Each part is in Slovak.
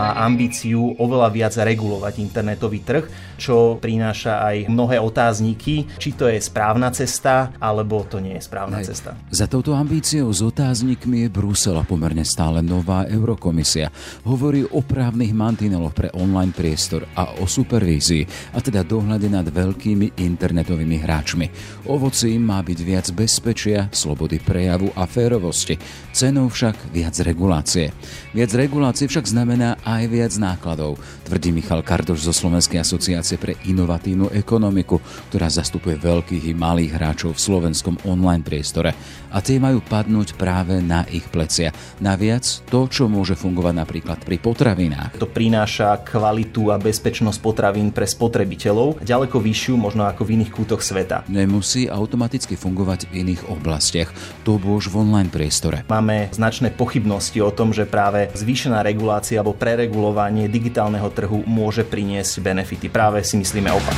má ambíciu oveľa viac regulovať internetový trh, čo prináša aj mnohé otázniky, či to je správna cesta, alebo to nie je správna Hej. cesta. Za touto ambíciou s otáznikmi je Brusel a pomerne stále nová Eurokomisia. Hovorí o právnych mantineloch pre online priestor a o supervízii, a teda dohľade nad veľkými internetovými hráčmi. Ovocím má byť viac bezpečia, slobody prejavu a férovosti. Cenou však viac regulácie. Viac regulácie však znamená aj viac nákladov, tvrdí Michal Kardoš zo Slovenskej asociácie pre inovatívnu ekonomiku, ktorá zastupuje veľkých i malých hráčov v slovenskom online priestore. A tie majú padnúť práve na ich plecia. Naviac to, čo môže fungovať napríklad pri potravinách. To prináša kvalitu a bezpečnosť potravín pre spotrebiteľov ďaleko vyššiu možno ako v iných kútoch sveta. Nemusí automaticky fungovať v iných oblastiach, to bož v online priestore. Máme značné pochybnosti o tom, že práve zvýšená regulácia alebo preregulovanie digitálneho trhu môže priniesť benefity. Práve si myslíme opak.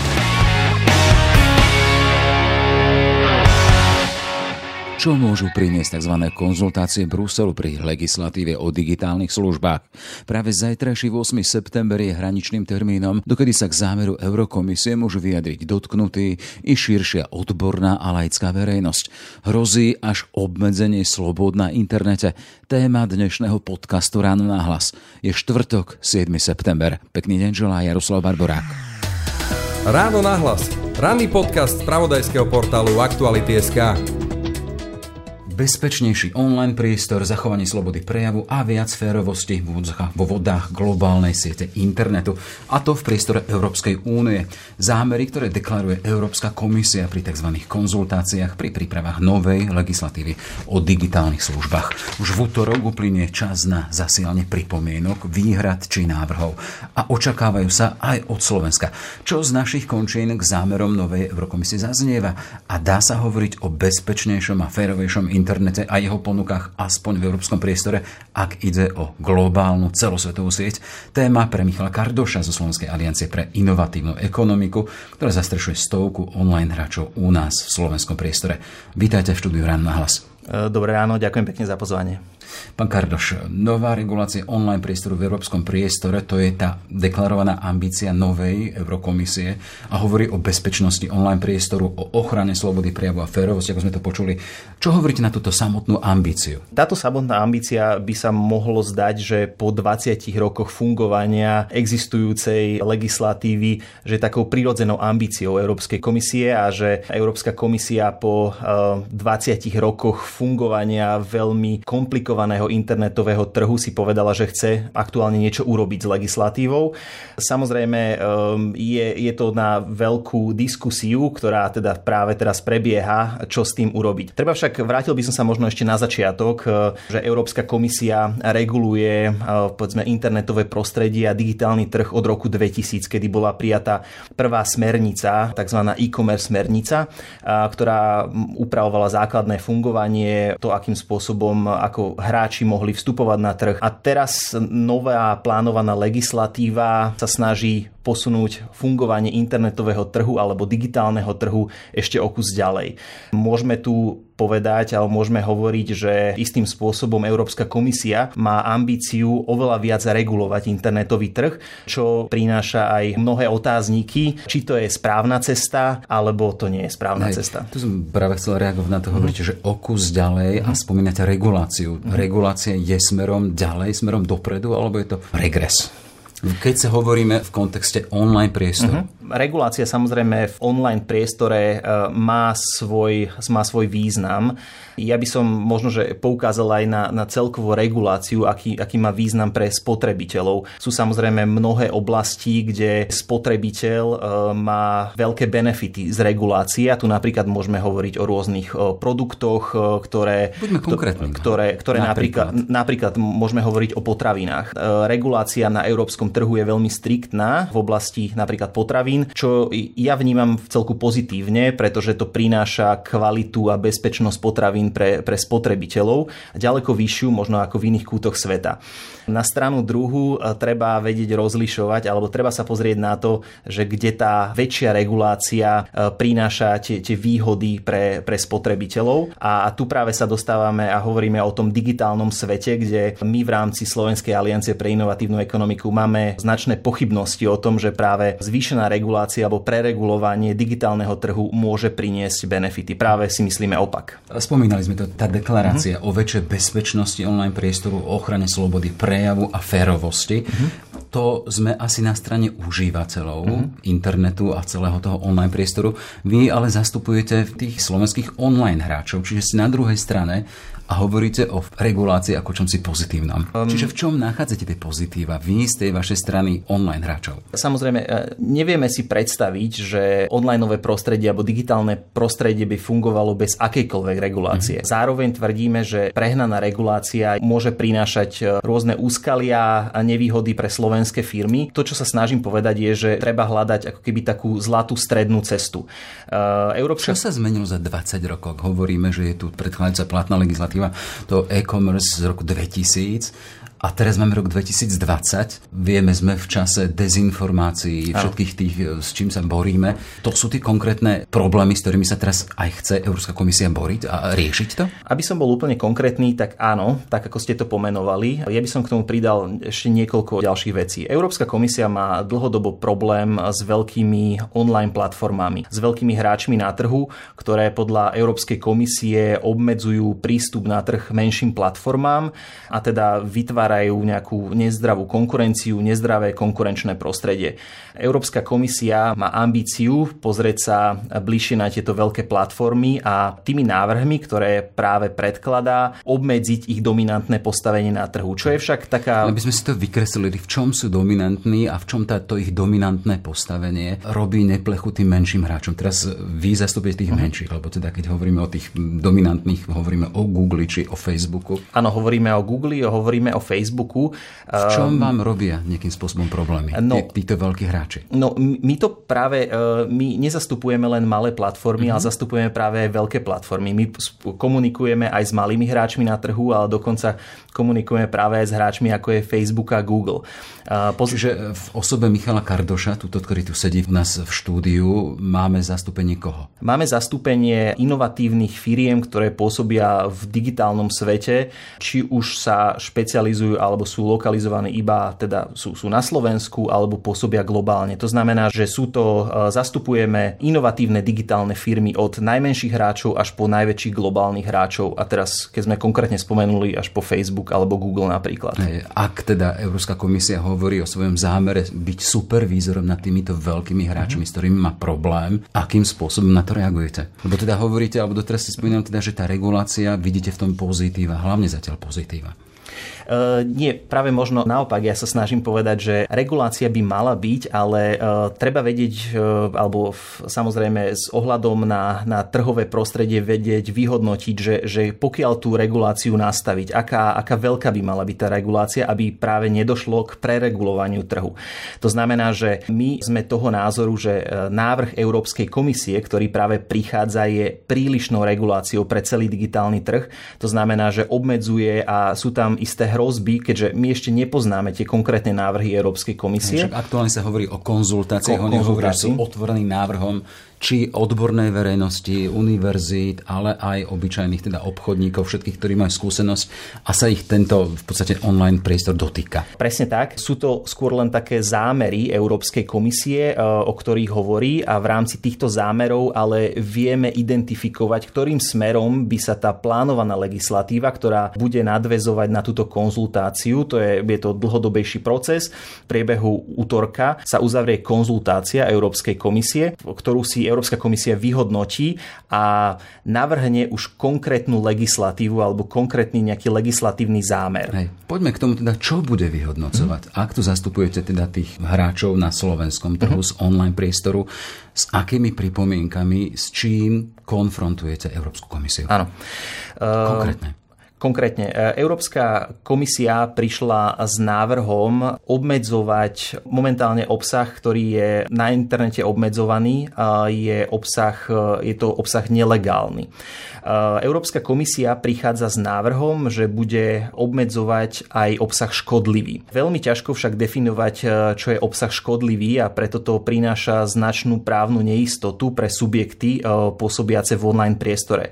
Čo môžu priniesť tzv. konzultácie Bruselu pri legislatíve o digitálnych službách? Práve zajtrajší 8. september je hraničným termínom, dokedy sa k zámeru Eurokomisie môžu vyjadriť dotknutý i širšia odborná a laická verejnosť. Hrozí až obmedzenie slobod na internete. Téma dnešného podcastu Ráno na hlas. Je štvrtok, 7. september. Pekný deň želá Jaroslav Barborák. Ráno na hlas. Ranný podcast z pravodajského portálu Aktuality.sk bezpečnejší online priestor, zachovanie slobody prejavu a viac férovosti vo vodách globálnej siete internetu. A to v priestore Európskej únie. Zámery, ktoré deklaruje Európska komisia pri tzv. konzultáciách pri prípravách novej legislatívy o digitálnych službách. Už v útorok uplynie čas na zasielanie pripomienok, výhrad či návrhov. A očakávajú sa aj od Slovenska. Čo z našich končín k zámerom novej Eurokomisie zaznieva? A dá sa hovoriť o bezpečnejšom a férovejšom internete a jeho ponukách aspoň v európskom priestore, ak ide o globálnu celosvetovú sieť. Téma pre Michala Kardoša zo Slovenskej aliancie pre inovatívnu ekonomiku, ktorá zastrešuje stovku online hráčov u nás v slovenskom priestore. Vítajte v štúdiu Ráno na hlas. Dobré ráno, ďakujem pekne za pozvanie. Pán Kardoš, nová regulácia online priestoru v európskom priestore, to je tá deklarovaná ambícia novej Eurokomisie a hovorí o bezpečnosti online priestoru, o ochrane slobody prejavu a férovosti, ako sme to počuli. Čo hovoríte na túto samotnú ambíciu? Táto samotná ambícia by sa mohlo zdať, že po 20 rokoch fungovania existujúcej legislatívy, že takou prirodzenou ambíciou Európskej komisie a že Európska komisia po 20 eh, rokoch fungovania veľmi komplikovaných regulovaného internetového trhu si povedala, že chce aktuálne niečo urobiť s legislatívou. Samozrejme ehm, je, je to na veľkú diskusiu, ktorá teda práve teraz prebieha, čo s tým urobiť. Treba však, vrátil by som sa možno ešte na začiatok, eh, že Európska komisia reguluje eh, povedzme internetové prostredie a digitálny trh od roku 2000, kedy bola prijatá prvá smernica, tzv. e-commerce smernica, ktorá upravovala základné fungovanie, to akým spôsobom, ako hráči mohli vstupovať na trh. A teraz nová plánovaná legislatíva sa snaží posunúť fungovanie internetového trhu alebo digitálneho trhu ešte o kus ďalej. Môžeme tu povedať, alebo môžeme hovoriť, že istým spôsobom Európska komisia má ambíciu oveľa viac regulovať internetový trh, čo prináša aj mnohé otázniky, či to je správna cesta, alebo to nie je správna Hej, cesta. Tu som práve chcel reagovať na to, mm. hovoríte, že o kus ďalej a mhm. spomínate reguláciu. Mm. Regulácia je smerom ďalej, smerom dopredu, alebo je to regres? Keď sa hovoríme v kontexte online priestoru. Uh-huh. Regulácia samozrejme v online priestore e, má svoj, má svoj význam. Ja by som možno, že poukázal aj na, na celkovú reguláciu, aký, aký má význam pre spotrebiteľov. Sú samozrejme mnohé oblasti, kde spotrebiteľ e, má veľké benefity z regulácie. A tu napríklad môžeme hovoriť o rôznych e, produktoch, ktoré, ktoré, ktoré napríklad. napríklad, napríklad môžeme hovoriť o potravinách. Regulácia na európskom trhu je veľmi striktná v oblasti napríklad potravín potravín, čo ja vnímam celku pozitívne, pretože to prináša kvalitu a bezpečnosť potravín pre, pre spotrebiteľov ďaleko vyššiu možno ako v iných kútoch sveta. Na stranu druhú e, treba vedieť rozlišovať, alebo treba sa pozrieť na to, že kde tá väčšia regulácia e, prináša tie, tie výhody pre, pre spotrebiteľov. A, a tu práve sa dostávame a hovoríme o tom digitálnom svete, kde my v rámci Slovenskej aliancie pre inovatívnu ekonomiku máme značné pochybnosti o tom, že práve zvýšená regulácia alebo preregulovanie digitálneho trhu môže priniesť benefity. Práve si myslíme opak. Spomínali sme to, tá deklarácia mm-hmm. o väčšej bezpečnosti online priestoru, o ochrane slobody prejavu a férovosti. Mm-hmm. To sme asi na strane užívateľov mm-hmm. internetu a celého toho online priestoru. Vy ale zastupujete tých slovenských online hráčov, čiže ste na druhej strane a hovoríte o regulácii ako čomsi pozitívnom. Um, Čiže v čom nachádzate tie pozitíva vy z tej vašej strany online hráčov? Samozrejme, e, nevieme si predstaviť, že onlineové prostredie alebo digitálne prostredie by fungovalo bez akejkoľvek regulácie. Mm-hmm. Zároveň tvrdíme, že prehnaná regulácia môže prinášať e, rôzne úskalia a nevýhody pre slovenské firmy. To, čo sa snažím povedať, je, že treba hľadať ako keby takú zlatú strednú cestu. Uh, Európska... Čo sa zmenilo za 20 rokov? Hovoríme, že je tu predchádzajúca platná legislatíva to e-commerce z roku 2000 a teraz máme rok 2020. Vieme, sme v čase dezinformácií, všetkých tých, e, s čím sa boríme. To sú tie konkrétne problémy, s ktorými sa teraz aj chce Európska komisia boriť a riešiť to? Aby som bol úplne konkrétny, tak áno, tak ako ste to pomenovali. Ja by som k tomu pridal ešte niekoľko ďalších vecí. Európska komisia má dlhodobo problém s veľkými online platformami, s veľkými hráčmi na trhu, ktoré podľa Európskej komisie obmedzujú prístup na trh menším platformám a teda vytvárajú vytvárajú nejakú nezdravú konkurenciu, nezdravé konkurenčné prostredie. Európska komisia má ambíciu pozrieť sa bližšie na tieto veľké platformy a tými návrhmi, ktoré práve predkladá, obmedziť ich dominantné postavenie na trhu. Čo je však taká... Aby sme si to vykreslili, v čom sú dominantní a v čom táto ich dominantné postavenie robí neplechu tým menším hráčom. Teraz vy zastupujete tých menších, lebo teda keď hovoríme o tých dominantných, hovoríme o Google či o Facebooku. Áno, hovoríme o Google, hovoríme o Facebooku Facebooku. V čom ehm, vám robia nejakým spôsobom problémy no, tí, títo veľkí hráči? No my to práve, e, my nezastupujeme len malé platformy, mm-hmm. ale zastupujeme práve aj veľké platformy. My komunikujeme aj s malými hráčmi na trhu, ale dokonca komunikujeme práve aj s hráčmi ako je Facebook a Google. Poz... Čiže v osobe Michala Kardoša, túto, ktorý tu sedí v nás v štúdiu, máme zastúpenie koho? Máme zastúpenie inovatívnych firiem, ktoré pôsobia v digitálnom svete, či už sa špecializujú pracujú alebo sú lokalizovaní iba, teda sú, sú na Slovensku alebo pôsobia globálne. To znamená, že sú to, e, zastupujeme inovatívne digitálne firmy od najmenších hráčov až po najväčších globálnych hráčov a teraz, keď sme konkrétne spomenuli, až po Facebook alebo Google napríklad. Ak teda Európska komisia hovorí o svojom zámere byť supervízorom nad týmito veľkými hráčmi, mm-hmm. s ktorými má problém, akým spôsobom na to reagujete? Lebo teda hovoríte, alebo doteraz si spomínam teda, že tá regulácia vidíte v tom pozitíva, hlavne zatiaľ pozitíva. Uh, nie, práve možno naopak, ja sa snažím povedať, že regulácia by mala byť, ale uh, treba vedieť, uh, alebo samozrejme s ohľadom na, na trhové prostredie vedieť, vyhodnotiť, že, že pokiaľ tú reguláciu nastaviť, aká, aká veľká by mala byť tá regulácia, aby práve nedošlo k preregulovaniu trhu. To znamená, že my sme toho názoru, že návrh Európskej komisie, ktorý práve prichádza, je prílišnou reguláciou pre celý digitálny trh. To znamená, že obmedzuje a sú tam isté hrozby, keďže my ešte nepoznáme tie konkrétne návrhy Európskej komisie. Však aktuálne sa hovorí o konzultáciách, Ko- oni hovoria, sú otvoreným návrhom či odbornej verejnosti, univerzít, ale aj obyčajných teda obchodníkov, všetkých, ktorí majú skúsenosť a sa ich tento v podstate online priestor dotýka. Presne tak. Sú to skôr len také zámery Európskej komisie, e, o ktorých hovorí a v rámci týchto zámerov ale vieme identifikovať, ktorým smerom by sa tá plánovaná legislatíva, ktorá bude nadvezovať na túto konzultáciu, to je, je to dlhodobejší proces. V priebehu útorka sa uzavrie konzultácia Európskej komisie, ktorú si Európska komisia vyhodnotí a navrhne už konkrétnu legislatívu alebo konkrétny nejaký legislatívny zámer. Hej. Poďme k tomu teda, čo bude vyhodnocovať. Mm. Ak tu zastupujete teda tých hráčov na slovenskom trhu mm. z online priestoru, s akými pripomienkami, s čím konfrontujete Európsku komisiu? Áno. Konkrétne. Konkrétne, Európska komisia prišla s návrhom obmedzovať momentálne obsah, ktorý je na internete obmedzovaný, je, obsah, je to obsah nelegálny. Európska komisia prichádza s návrhom, že bude obmedzovať aj obsah škodlivý. Veľmi ťažko však definovať, čo je obsah škodlivý a preto to prináša značnú právnu neistotu pre subjekty pôsobiace v online priestore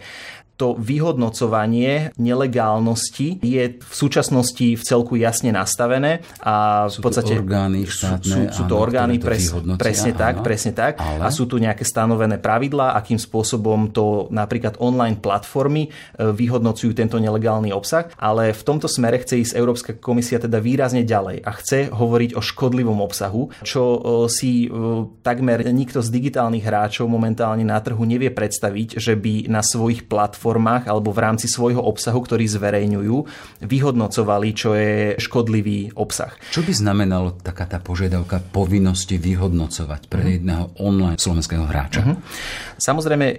to vyhodnocovanie nelegálnosti je v súčasnosti v celku jasne nastavené a v podstate orgány štátne, sú, sú to áno, orgány pres, presne áno, tak, presne tak. Ale... a sú tu nejaké stanovené pravidlá, akým spôsobom to napríklad online platformy e, vyhodnocujú tento nelegálny obsah, ale v tomto smere chce ísť Európska komisia teda výrazne ďalej a chce hovoriť o škodlivom obsahu, čo e, si e, takmer nikto z digitálnych hráčov momentálne na trhu nevie predstaviť, že by na svojich platformách platformách alebo v rámci svojho obsahu, ktorý zverejňujú, vyhodnocovali, čo je škodlivý obsah. Čo by znamenalo taká tá požiadavka povinnosti vyhodnocovať pre uh-huh. jedného online slovenského hráča? Uh-huh. Samozrejme, um,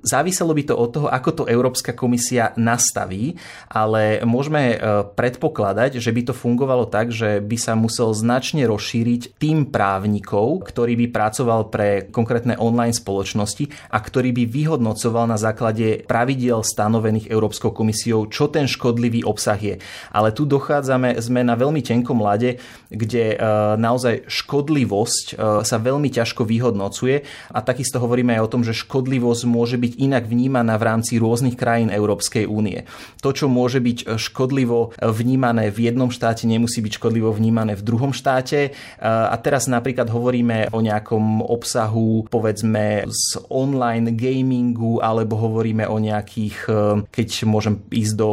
záviselo by to od toho, ako to Európska komisia nastaví, ale môžeme uh, predpokladať, že by to fungovalo tak, že by sa musel značne rozšíriť tým právnikov, ktorý by pracoval pre konkrétne online spoločnosti a ktorý by vyhodnocoval na základe pravidel pravidiel stanovených Európskou komisiou, čo ten škodlivý obsah je. Ale tu dochádzame, sme na veľmi tenkom lade, kde e, naozaj škodlivosť e, sa veľmi ťažko vyhodnocuje a takisto hovoríme aj o tom, že škodlivosť môže byť inak vnímaná v rámci rôznych krajín Európskej únie. To, čo môže byť škodlivo vnímané v jednom štáte, nemusí byť škodlivo vnímané v druhom štáte. E, a teraz napríklad hovoríme o nejakom obsahu, povedzme, z online gamingu, alebo hovoríme o nejakých nejakých, eh, keď môžem ísť do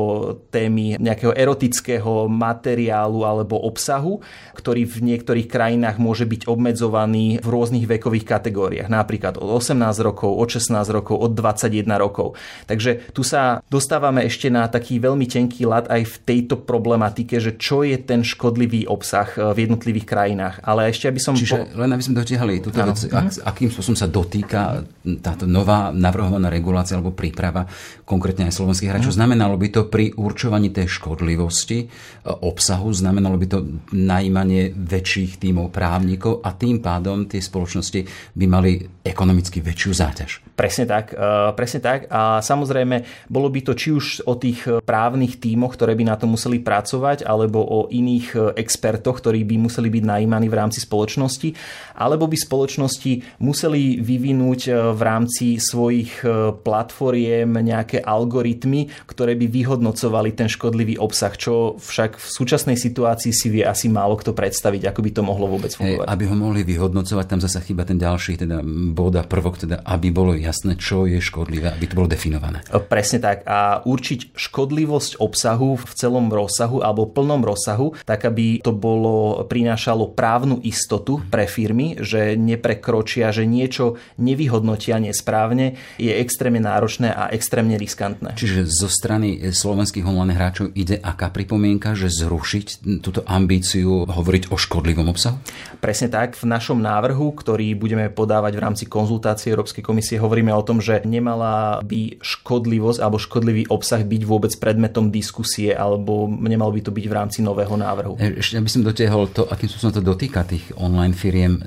témy nejakého erotického materiálu alebo obsahu, ktorý v niektorých krajinách môže byť obmedzovaný v rôznych vekových kategóriách, napríklad od 18 rokov, od 16 rokov, od 21 rokov. Takže tu sa dostávame ešte na taký veľmi tenký lad aj v tejto problematike, že čo je ten škodlivý obsah eh, v jednotlivých krajinách. Ale ešte aby som... Čiže po... len aby sme dotiahli túto vec, ak, akým spôsobom sa dotýka táto nová navrhovaná regulácia alebo príprava konkrétne aj slovenských hráčov. Znamenalo by to pri určovaní tej škodlivosti e, obsahu, znamenalo by to najímanie väčších tímov právnikov a tým pádom tie spoločnosti by mali ekonomicky väčšiu záťaž. Presne tak, e, presne tak. A samozrejme, bolo by to či už o tých právnych tímoch, ktoré by na to museli pracovať, alebo o iných e, expertoch, ktorí by museli byť najímaní v rámci spoločnosti, alebo by spoločnosti museli vyvinúť v rámci svojich platformiem nejaké algoritmy, ktoré by vyhodnocovali ten škodlivý obsah, čo však v súčasnej situácii si vie asi málo kto predstaviť, ako by to mohlo vôbec fungovať. Hey, aby ho mohli vyhodnocovať, tam zase chyba ten ďalší teda bod a prvok, teda aby bolo jasné, čo je škodlivé, aby to bolo definované. Presne tak. A určiť škodlivosť obsahu v celom rozsahu alebo plnom rozsahu, tak aby to bolo, prinášalo právnu istotu pre firmy, že neprekročia, že niečo nevyhodnotia nesprávne, je extrémne náročné a extrémne pomerne riskantné. Čiže zo strany slovenských online hráčov ide aká pripomienka, že zrušiť túto ambíciu hovoriť o škodlivom obsahu? Presne tak. V našom návrhu, ktorý budeme podávať v rámci konzultácie Európskej komisie, hovoríme o tom, že nemala by škodlivosť alebo škodlivý obsah byť vôbec predmetom diskusie alebo nemalo by to byť v rámci nového návrhu. E, ešte aby som dotiahol to, akým sa to dotýka tých online firiem,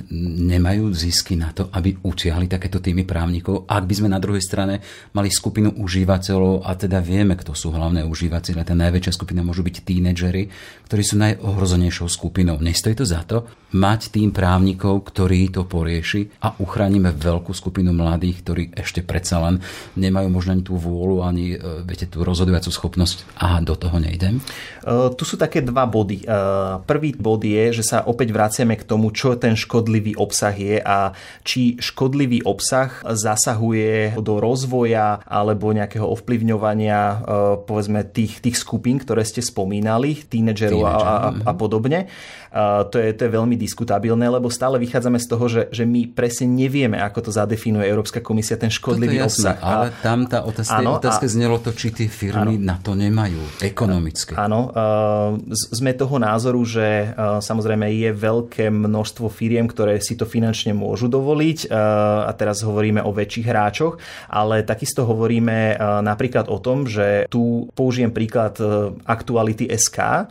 nemajú zisky na to, aby utiahli takéto týmy právnikov. Ak by sme na druhej strane mali skupinu užívateľov a teda vieme, kto sú hlavné užívateľe. Tá najväčšia skupina môžu byť tínedžery, ktorí sú najohrozenejšou skupinou. Nestojí to za to mať tým právnikov, ktorí to porieši a uchránime veľkú skupinu mladých, ktorí ešte predsa len nemajú možno ani tú vôľu, ani e, viete, tú rozhodujúcu schopnosť a do toho nejdem? Uh, tu sú také dva body. Uh, prvý bod je, že sa opäť vraciame k tomu, čo ten škodlivý obsah je a či škodlivý obsah zasahuje do rozvoja alebo nejakého ovplyvňovania e, povedzme tých, tých skupín, ktoré ste spomínali, tínedžerov a, a, a mhm. podobne. To je, to je veľmi diskutabilné, lebo stále vychádzame z toho, že, že my presne nevieme, ako to zadefinuje Európska komisia, ten škodlivý jasné, obsah. Ale tam tá otázka, áno, otázka a, znelo to, či tie firmy áno, na to nemajú ekonomicky. Áno, sme toho názoru, že samozrejme je veľké množstvo firiem, ktoré si to finančne môžu dovoliť a teraz hovoríme o väčších hráčoch, ale takisto hovoríme hovoríme napríklad o tom, že tu použijem príklad aktuality SK.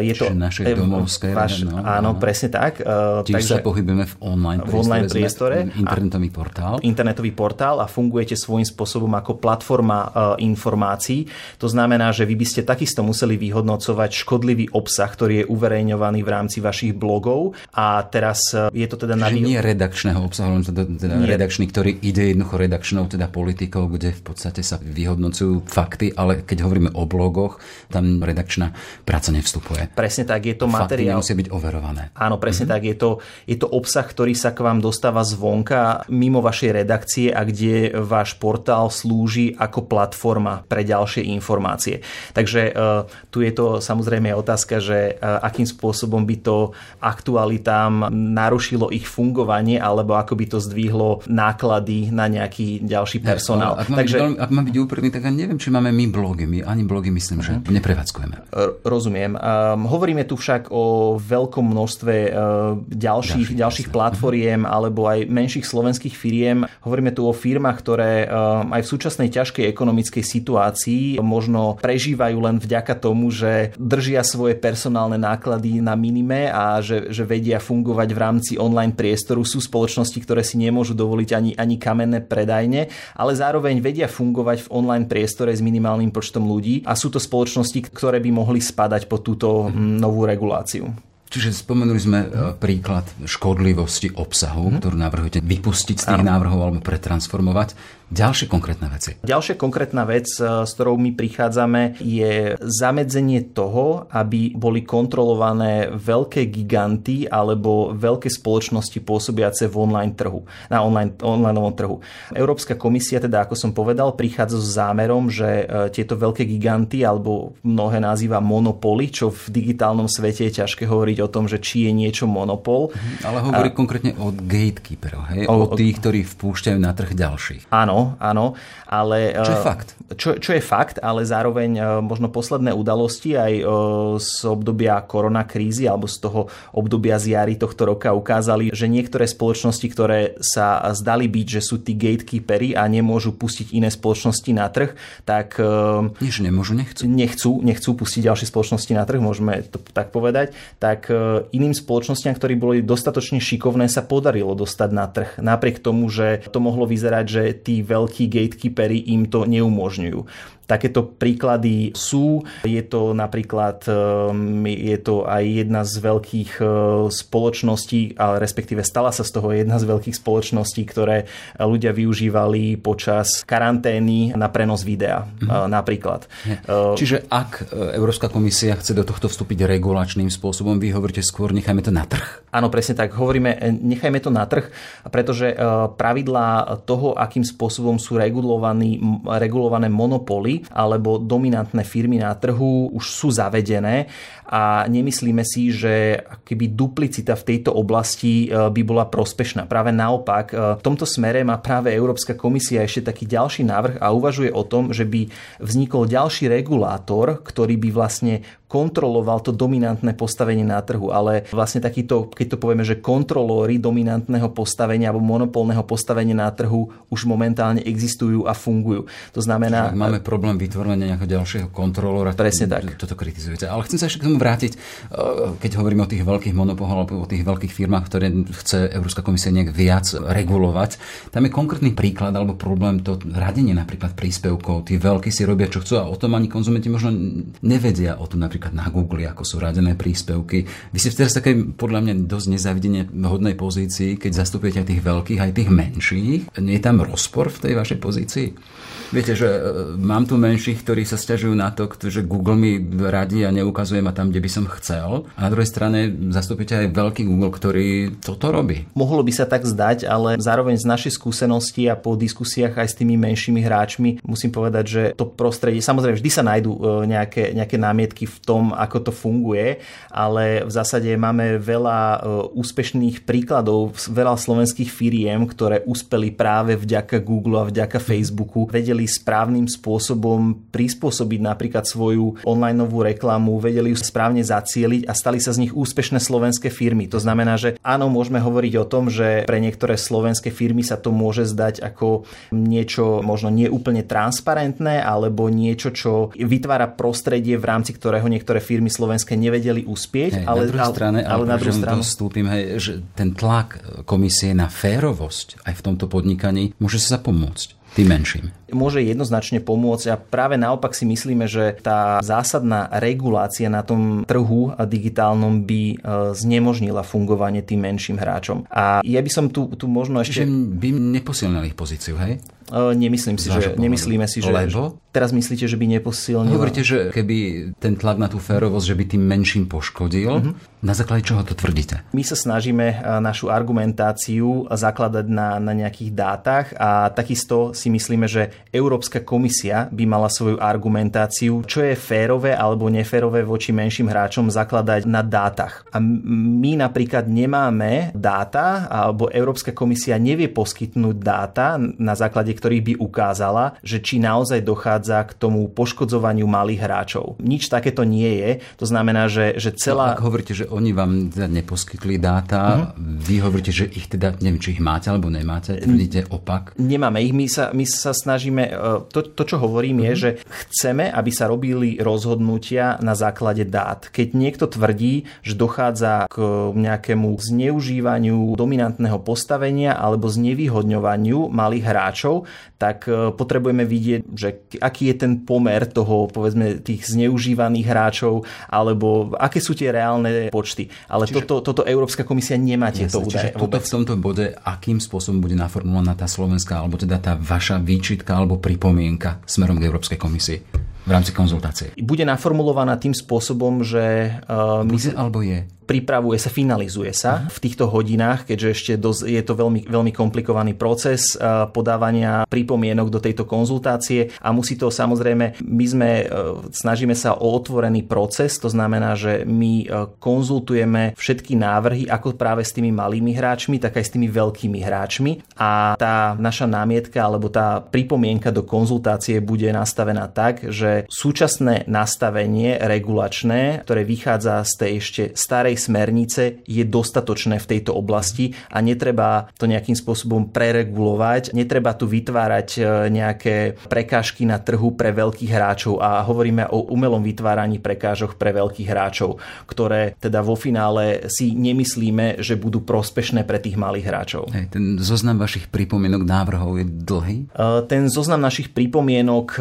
Je to naše domovské. Váš, no, áno, áno, presne tak. Takže, sa pohybujeme v online priestore. V online priestore. Internetový portál. Internetový portál a fungujete svojím spôsobom ako platforma informácií. To znamená, že vy by ste takisto museli vyhodnocovať škodlivý obsah, ktorý je uverejňovaný v rámci vašich blogov a teraz je to teda na... Že nie redakčného obsahu, len teda, teda redakčný, ktorý ide jednoducho redakčnou teda politikou, kde v podstate sa vyhodnocujú fakty, ale keď hovoríme o blogoch, tam redakčná práca nevstupuje. Presne tak, je to fakty materiál. musia byť overované. Áno, presne mm-hmm. tak, je to, je to obsah, ktorý sa k vám dostáva zvonka mimo vašej redakcie a kde váš portál slúži ako platforma pre ďalšie informácie. Takže uh, tu je to samozrejme otázka, že uh, akým spôsobom by to aktualitám narušilo ich fungovanie, alebo ako by to zdvihlo náklady na nejaký ďalší personál. ak, Takže, ak mám byť úprimný, tak ja neviem, či máme my blogy. My ani blogy myslím, že mhm. neprevádzkujeme. Rozumiem. Um, hovoríme tu však o veľkom množstve uh, ďalších, ďalších, ďalších platformiem uh-huh. alebo aj menších slovenských firiem. Hovoríme tu o firmách, ktoré uh, aj v súčasnej ťažkej ekonomickej situácii možno prežívajú len vďaka tomu, že držia svoje personálne náklady na minime a že, že vedia fungovať v rámci online priestoru. Sú spoločnosti, ktoré si nemôžu dovoliť ani, ani kamenné predajne, ale zároveň vedia fungovať v online priestore s minimálnym počtom ľudí a sú to spoločnosti, ktoré by mohli spadať pod túto mm, novú reguláciu. Čiže spomenuli sme mm. príklad škodlivosti obsahu, mm. ktorú navrhujete vypustiť z tých ano. návrhov alebo pretransformovať. Ďalšie konkrétna veci. Ďalšia konkrétna vec, e, s ktorou my prichádzame, je zamedzenie toho, aby boli kontrolované veľké giganty alebo veľké spoločnosti pôsobiace v online trhu, na online, online trhu. Európska komisia, teda ako som povedal, prichádza s zámerom, že e, tieto veľké giganty alebo mnohé nazýva monopoly, čo v digitálnom svete je ťažké hovoriť o tom, že či je niečo monopol. Mhm, ale hovorí a... konkrétne o gatekeeperoch, hej? O, o tých, ktorí vpúšťajú na trh ďalších. Áno, áno. Ale, čo je eh, fakt? Čo, čo je fakt, ale zároveň eh, možno posledné udalosti aj eh, z obdobia koronakrízy alebo z toho obdobia z jary tohto roka ukázali, že niektoré spoločnosti, ktoré sa zdali byť, že sú tí gatekeepery a nemôžu pustiť iné spoločnosti na trh, tak... Nie, že nemôžu, nechcú. Nechcú, nechcú pustiť ďalšie spoločnosti na trh, môžeme to tak povedať, tak iným spoločnostiam, ktorí boli dostatočne šikovné, sa podarilo dostať na trh. Napriek tomu, že to mohlo vyzerať, že tí veľkí gatekeepery im to neumožňujú. Takéto príklady sú. Je to napríklad ehm, je to aj jedna z veľkých e, spoločností, ale respektíve stala sa z toho jedna z veľkých spoločností, ktoré ľudia využívali počas karantény na prenos videa mm. napríklad. E, Čiže ak Európska komisia chce do tohto vstúpiť regulačným spôsobom, vy hovoríte skôr nechajme to na trh. Áno, presne tak. Hovoríme, nechajme to na trh, pretože pravidlá toho, akým spôsobom sú regulované monopoly, alebo dominantné firmy na trhu už sú zavedené a nemyslíme si, že keby duplicita v tejto oblasti e, by bola prospešná. Práve naopak, e, v tomto smere má práve Európska komisia ešte taký ďalší návrh a uvažuje o tom, že by vznikol ďalší regulátor, ktorý by vlastne kontroloval to dominantné postavenie na trhu, ale vlastne takýto, keď to povieme, že kontrolóry dominantného postavenia alebo monopolného postavenia na trhu už momentálne existujú a fungujú. To znamená... Čiže máme problém vytvorenia nejakého ďalšieho kontrolóra. Presne tak. Toto kritizujete. Ale chcem sa ešte k tomu vrátiť, eh, keď hovoríme o tých veľkých monopoloch alebo o tých veľkých firmách, ktoré chce Európska komisia nejak viac regulovať. Tam je konkrétny príklad alebo problém to radenie napríklad príspevkov. Tí veľkí si robia čo chcú a o tom ani konzumenti možno nevedia o tom napríklad napríklad na Google, ako sú radené príspevky. Vy ste teraz také podľa mňa dosť nezavidenie hodnej pozícii, keď zastupujete aj tých veľkých, aj tých menších. Nie je tam rozpor v tej vašej pozícii? Viete, že e, mám tu menších, ktorí sa stiažujú na to, že Google mi radí a neukazuje ma tam, kde by som chcel. A na druhej strane zastupíte aj veľký Google, ktorý toto robí. Mohlo by sa tak zdať, ale zároveň z našej skúsenosti a po diskusiách aj s tými menšími hráčmi musím povedať, že to prostredie, samozrejme vždy sa nájdú e, nejaké, nejaké námietky v tom, ako to funguje, ale v zásade máme veľa e, úspešných príkladov, veľa slovenských firiem, ktoré uspeli práve vďaka Google a vďaka Facebooku, vedeli vedeli správnym spôsobom prispôsobiť napríklad svoju online novú reklamu, vedeli ju správne zacieliť a stali sa z nich úspešné slovenské firmy. To znamená, že áno, môžeme hovoriť o tom, že pre niektoré slovenské firmy sa to môže zdať ako niečo možno neúplne transparentné alebo niečo, čo vytvára prostredie, v rámci ktorého niektoré firmy slovenské nevedeli uspieť. Hej, ale, na druhej strane, ale, ale na druhú stranu... Vstúpim, hej, že ten tlak komisie na férovosť aj v tomto podnikaní môže sa pomôcť tým menším. Môže jednoznačne pomôcť a práve naopak si myslíme, že tá zásadná regulácia na tom trhu digitálnom by e, znemožnila fungovanie tým menším hráčom. A ja by som tu, tu možno ešte... Čiže by neposilnili ich pozíciu, hej? Nemyslím si, že, nemyslíme si, že... Lebo? Teraz myslíte, že by neposilnil? Hovoríte, že keby ten tlak na tú férovosť, že by tým menším poškodil. Mm-hmm. Na základe čoho to tvrdíte? My sa snažíme našu argumentáciu zakladať na, na nejakých dátach a takisto si myslíme, že Európska komisia by mala svoju argumentáciu, čo je férové alebo neférové voči menším hráčom zakladať na dátach. A my napríklad nemáme dáta alebo Európska komisia nevie poskytnúť dáta, na základe ktorých by ukázala, že či naozaj dochádza k tomu poškodzovaniu malých hráčov. Nič takéto nie je. To znamená, že, že celá... No, ak hovoríte, že oni vám teda neposkytli dáta, mm-hmm. vy hovoríte, že ich teda, neviem, či ich máte alebo nemáte, tvrdíte opak? Nemáme ich, my sa, my sa snažíme, e, to, to čo hovorím mm-hmm. je, mhm. že chceme, aby sa robili rozhodnutia na základe dát. Keď niekto tvrdí, že dochádza k nejakému zneužívaniu dominantného postavenia alebo znevýhodňovaniu malých hráčov, tak e, potrebujeme vidieť, že aký je ten pomer toho, povedzme, tých zneužívaných hráčov, alebo aké sú tie reálne počty. Ale čiže, toto, toto Európska komisia nemá tieto údaje. Čiže toto v tomto bode, akým spôsobom bude naformulovaná tá slovenská, alebo teda tá vaša výčitka alebo pripomienka smerom k Európskej komisii? V rámci konzultácie. Bude naformulovaná tým spôsobom, že... Uh, Bude alebo je? pripravuje sa, finalizuje sa v týchto hodinách, keďže ešte dosť, je to veľmi, veľmi komplikovaný proces eh, podávania pripomienok do tejto konzultácie a musí to samozrejme, my sme, eh, snažíme sa o otvorený proces, to znamená, že my konzultujeme všetky návrhy, ako práve s tými malými hráčmi, tak aj s tými veľkými hráčmi a tá naša námietka alebo tá pripomienka do konzultácie bude nastavená tak, že súčasné nastavenie regulačné, ktoré vychádza z tej ešte starej smernice je dostatočné v tejto oblasti a netreba to nejakým spôsobom preregulovať, netreba tu vytvárať e, nejaké prekážky na trhu pre veľkých hráčov a hovoríme o umelom vytváraní prekážok pre veľkých hráčov, ktoré teda vo finále si nemyslíme, že budú prospešné pre tých malých hráčov. Hej, ten zoznam vašich pripomienok návrhov je dlhý? E, ten zoznam našich pripomienok e,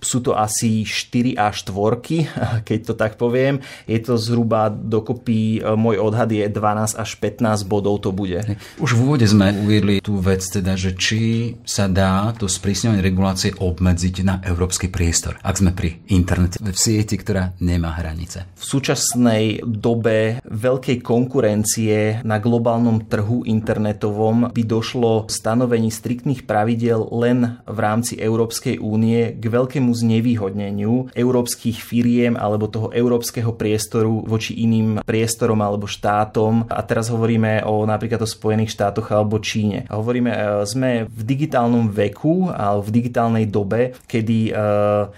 sú to asi 4 až 4, keď to tak poviem. Je to zhruba dokopy E, môj odhad je 12 až 15 bodov to bude. Už v úvode sme uviedli tú vec, teda, že či sa dá to sprísňovanie regulácie obmedziť na európsky priestor, ak sme pri internete v sieti, ktorá nemá hranice. V súčasnej dobe veľkej konkurencie na globálnom trhu internetovom by došlo stanovení striktných pravidel len v rámci Európskej únie k veľkému znevýhodneniu európskych firiem alebo toho európskeho priestoru voči iným priestorom alebo štátom a teraz hovoríme o napríklad o Spojených štátoch alebo Číne. A hovoríme, e, sme v digitálnom veku a v digitálnej dobe, kedy e,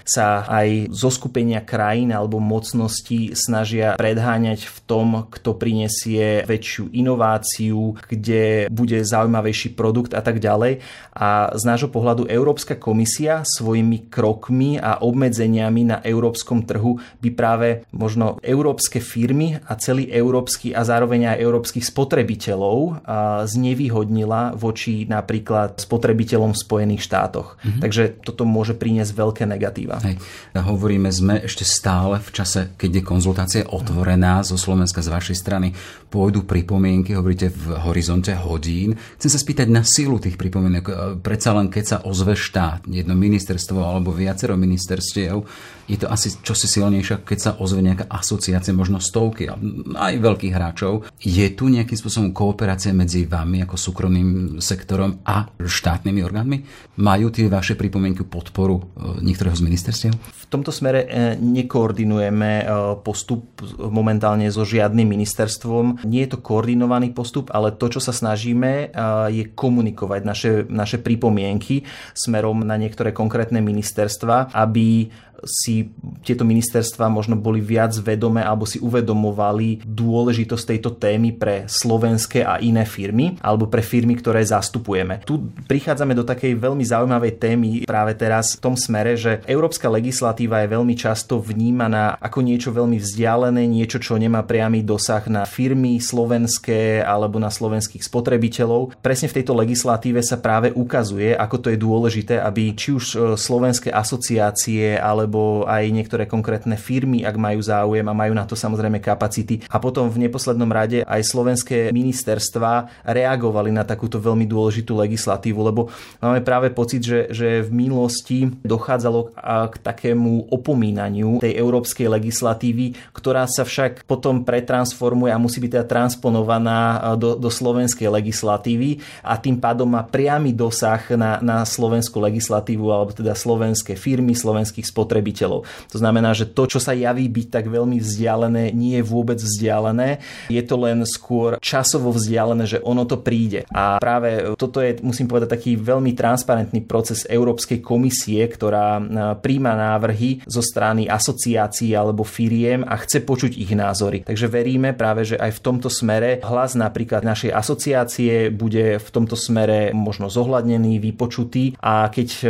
sa aj zo skupenia krajín alebo mocností snažia predháňať v tom, kto prinesie väčšiu inováciu, kde bude zaujímavejší produkt a tak ďalej. A z nášho pohľadu Európska komisia svojimi krokmi a obmedzeniami na európskom trhu by práve možno európske firmy a celý európsky a zároveň aj európskych spotrebiteľov znevýhodnila voči napríklad spotrebiteľom v Spojených štátoch. Mm-hmm. Takže toto môže priniesť veľké negatíva. Hej. Hovoríme, sme ešte stále v čase, keď je konzultácia otvorená zo Slovenska z vašej strany. Pôjdu pripomienky, hovoríte v horizonte hodín. Chcem sa spýtať na sílu tých pripomienok. Predsa len keď sa ozve štát, jedno ministerstvo alebo viacero ministerstiev, je to asi čosi silnejšie, keď sa ozve nejaká asociácia, možno stovky aj veľkých hráčov. Je tu nejakým spôsobom kooperácia medzi vami ako súkromným sektorom a štátnymi orgánmi? Majú tie vaše pripomienky podporu e, niektorého z ministerstiev? Tomto smere e, nekoordinujeme e, postup momentálne so žiadnym ministerstvom. Nie je to koordinovaný postup, ale to, čo sa snažíme, je komunikovať naše, naše pripomienky smerom na niektoré konkrétne ministerstva, aby si tieto ministerstva možno boli viac vedomé alebo si uvedomovali dôležitosť tejto témy pre slovenské a iné firmy alebo pre firmy, ktoré zastupujeme. Tu prichádzame do takej veľmi zaujímavej témy práve teraz v tom smere, že európska legislatíva je veľmi často vnímaná ako niečo veľmi vzdialené, niečo, čo nemá priamy dosah na firmy slovenské alebo na slovenských spotrebiteľov. Presne v tejto legislatíve sa práve ukazuje, ako to je dôležité, aby či už e, slovenské asociácie alebo alebo aj niektoré konkrétne firmy, ak majú záujem a majú na to samozrejme kapacity. A potom v neposlednom rade aj slovenské ministerstva reagovali na takúto veľmi dôležitú legislatívu, lebo máme práve pocit, že, že v minulosti dochádzalo k takému opomínaniu tej európskej legislatívy, ktorá sa však potom pretransformuje a musí byť teda transponovaná do, do slovenskej legislatívy a tým pádom má priamy dosah na, na slovenskú legislatívu alebo teda slovenské firmy, slovenských spotrebiteľov spotrebiteľov. To znamená, že to, čo sa javí byť tak veľmi vzdialené, nie je vôbec vzdialené. Je to len skôr časovo vzdialené, že ono to príde. A práve toto je, musím povedať, taký veľmi transparentný proces Európskej komisie, ktorá príjma návrhy zo strany asociácií alebo firiem a chce počuť ich názory. Takže veríme práve, že aj v tomto smere hlas napríklad našej asociácie bude v tomto smere možno zohľadnený, vypočutý a keď e,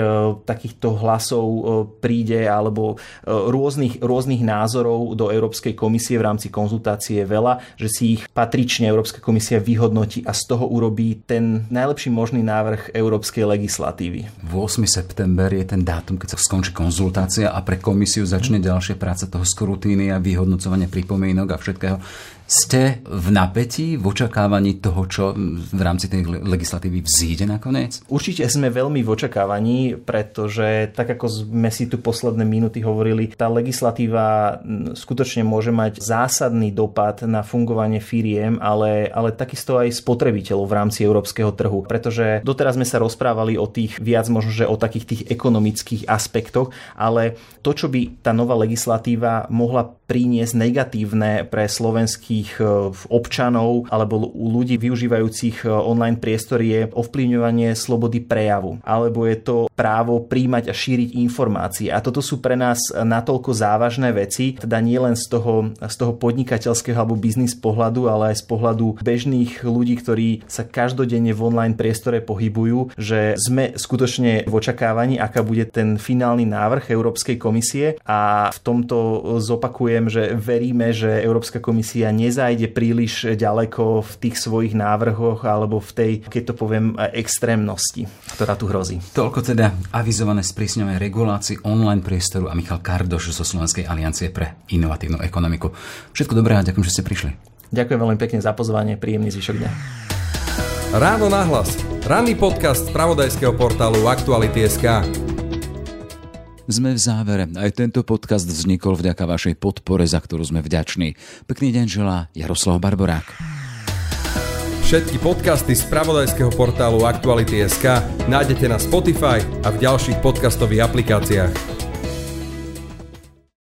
takýchto hlasov e, príde alebo e, rôznych, rôznych názorov do Európskej komisie v rámci konzultácie je veľa, že si ich patrične Európska komisia vyhodnotí a z toho urobí ten najlepší možný návrh európskej legislatívy. 8. september je ten dátum, keď sa skončí konzultácia a pre komisiu začne ďalšia práca toho skrutíny a vyhodnocovania pripomienok a všetkého. Ste v napätí, v očakávaní toho, čo v rámci tej legislatívy vzíde nakoniec? Určite sme veľmi v očakávaní, pretože tak ako sme si tu posledné minúty hovorili, tá legislatíva skutočne môže mať zásadný dopad na fungovanie firiem, ale, ale takisto aj spotrebiteľov v rámci európskeho trhu. Pretože doteraz sme sa rozprávali o tých viac možno, že o takých tých ekonomických aspektoch, ale to, čo by tá nová legislatíva mohla priniesť negatívne pre slovenský všetkých e, občanov alebo u ľudí využívajúcich e, online priestor je ovplyvňovanie slobody prejavu. Alebo je to právo príjmať a šíriť informácie. A toto sú pre nás natoľko závažné veci, teda nie len z toho, z toho podnikateľského alebo biznis pohľadu, ale aj z pohľadu bežných ľudí, ktorí sa každodenne v online priestore pohybujú, že sme skutočne v očakávaní, aká bude ten finálny návrh Európskej komisie a v tomto zopakujem, že veríme, že Európska komisia nezajde príliš ďaleko v tých svojich návrhoch alebo v tej, keď to poviem, extrémnosti, ktorá tu hrozí. Toľko teda avizované sprísňové regulácii online priestoru a Michal Kardoš zo Slovenskej aliancie pre inovatívnu ekonomiku. Všetko dobré a ďakujem, že ste prišli. Ďakujem veľmi pekne za pozvanie, príjemný zvyšok dňa. Ráno nahlas. Ranný podcast z pravodajského portálu Aktuality.sk. Sme v závere. Aj tento podcast vznikol vďaka vašej podpore, za ktorú sme vďační. Pekný deň želá Jaroslav Barborák. Všetky podcasty z pravodajského portálu Aktuality.sk nájdete na Spotify a v ďalších podcastových aplikáciách.